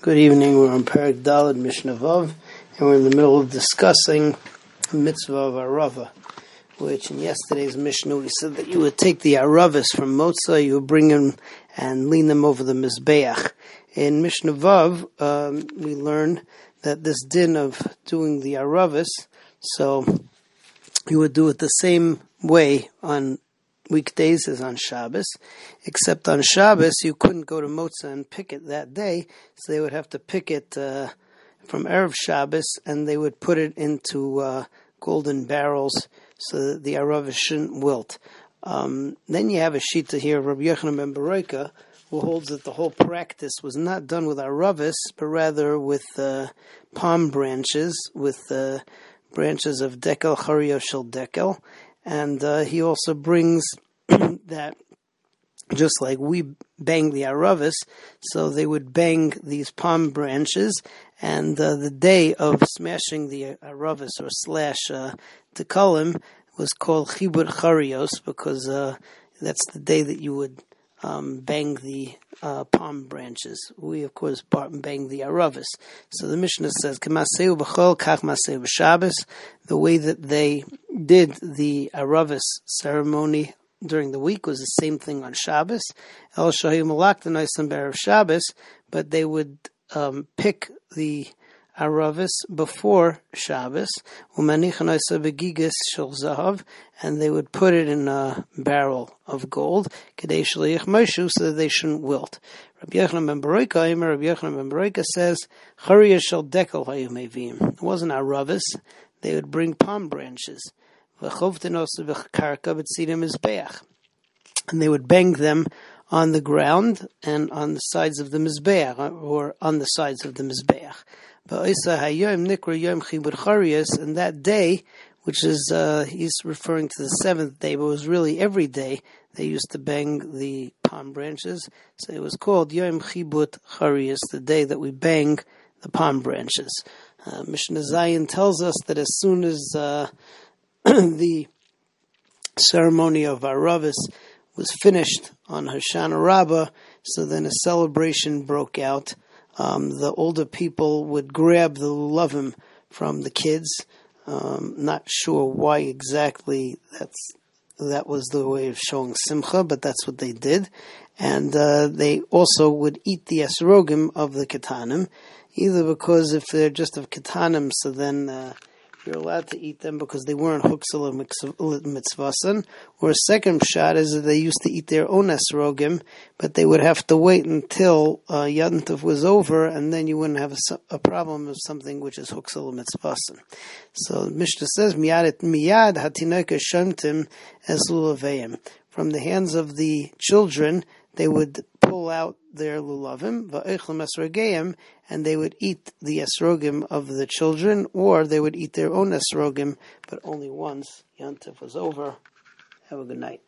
Good evening. We're on Parak Dalad Mishnah Vav, and we're in the middle of discussing mitzvah of Arava, which in yesterday's Mishnah we said that you would take the Aravas from Motza, you would bring them and lean them over the Mizbeach. In Mishnah Vav, um, we learn that this din of doing the Aravas, so you would do it the same way on weekdays is on Shabbos, except on Shabbos you couldn't go to Motza and pick it that day, so they would have to pick it uh, from Erev Shabbos and they would put it into uh, golden barrels so that the Arav shouldn't wilt. Um, then you have a shita here Rabbi Yochanan ben Beroika, who holds that the whole practice was not done with Aravis, but rather with uh, palm branches, with uh, branches of Dekel, Chariyo Shel Dekel, and uh, he also brings that just like we bang the aravis, so they would bang these palm branches, and uh, the day of smashing the aravis or slash uh, tekalim was called chibut charios because uh, that's the day that you would um, bang the uh, palm branches. We, of course, bang the aravis. So the Mishnah says. The way that they did the aravis ceremony during the week was the same thing on Shabbos. El shahu malak the nice of Shabbos, but they would um, pick the Aravis before Shabbos, and they would put it in a barrel of gold, so that they shouldn't wilt. Rabbi Yochanan ben Beroika, Rabbi Yochanan ben Beroika says, It wasn't Aravis, they would bring palm branches. And they would bang them on the ground and on the sides of the Mizbeach, or on the sides of the Mizbeach. And that day, which is, uh, he's referring to the seventh day, but it was really every day they used to bang the palm branches. So it was called Yom Chibut Charias, the day that we bang the palm branches. Uh, Mishnah Zayin tells us that as soon as uh, the ceremony of Aravis was finished on Hoshana Rabbah, so then a celebration broke out um, the older people would grab the lulavim from the kids. Um, not sure why exactly that's that was the way of showing simcha, but that's what they did. And uh, they also would eat the esrogim of the katanim, either because if they're just of katanim, so then uh, you're allowed to eat them because they weren't huksal mitzvasan. Or a second shot is that they used to eat their own esrogim, but they would have to wait until uh, Yantov was over, and then you wouldn't have a, a problem of something which is huksal mitzvasan. So Mishnah says, miyad miyad shomtim es From the hands of the children, they would pull out their lulavim, and they would eat the esrogim of the children, or they would eat their own esrogim, but only once Yantif was over. Have a good night.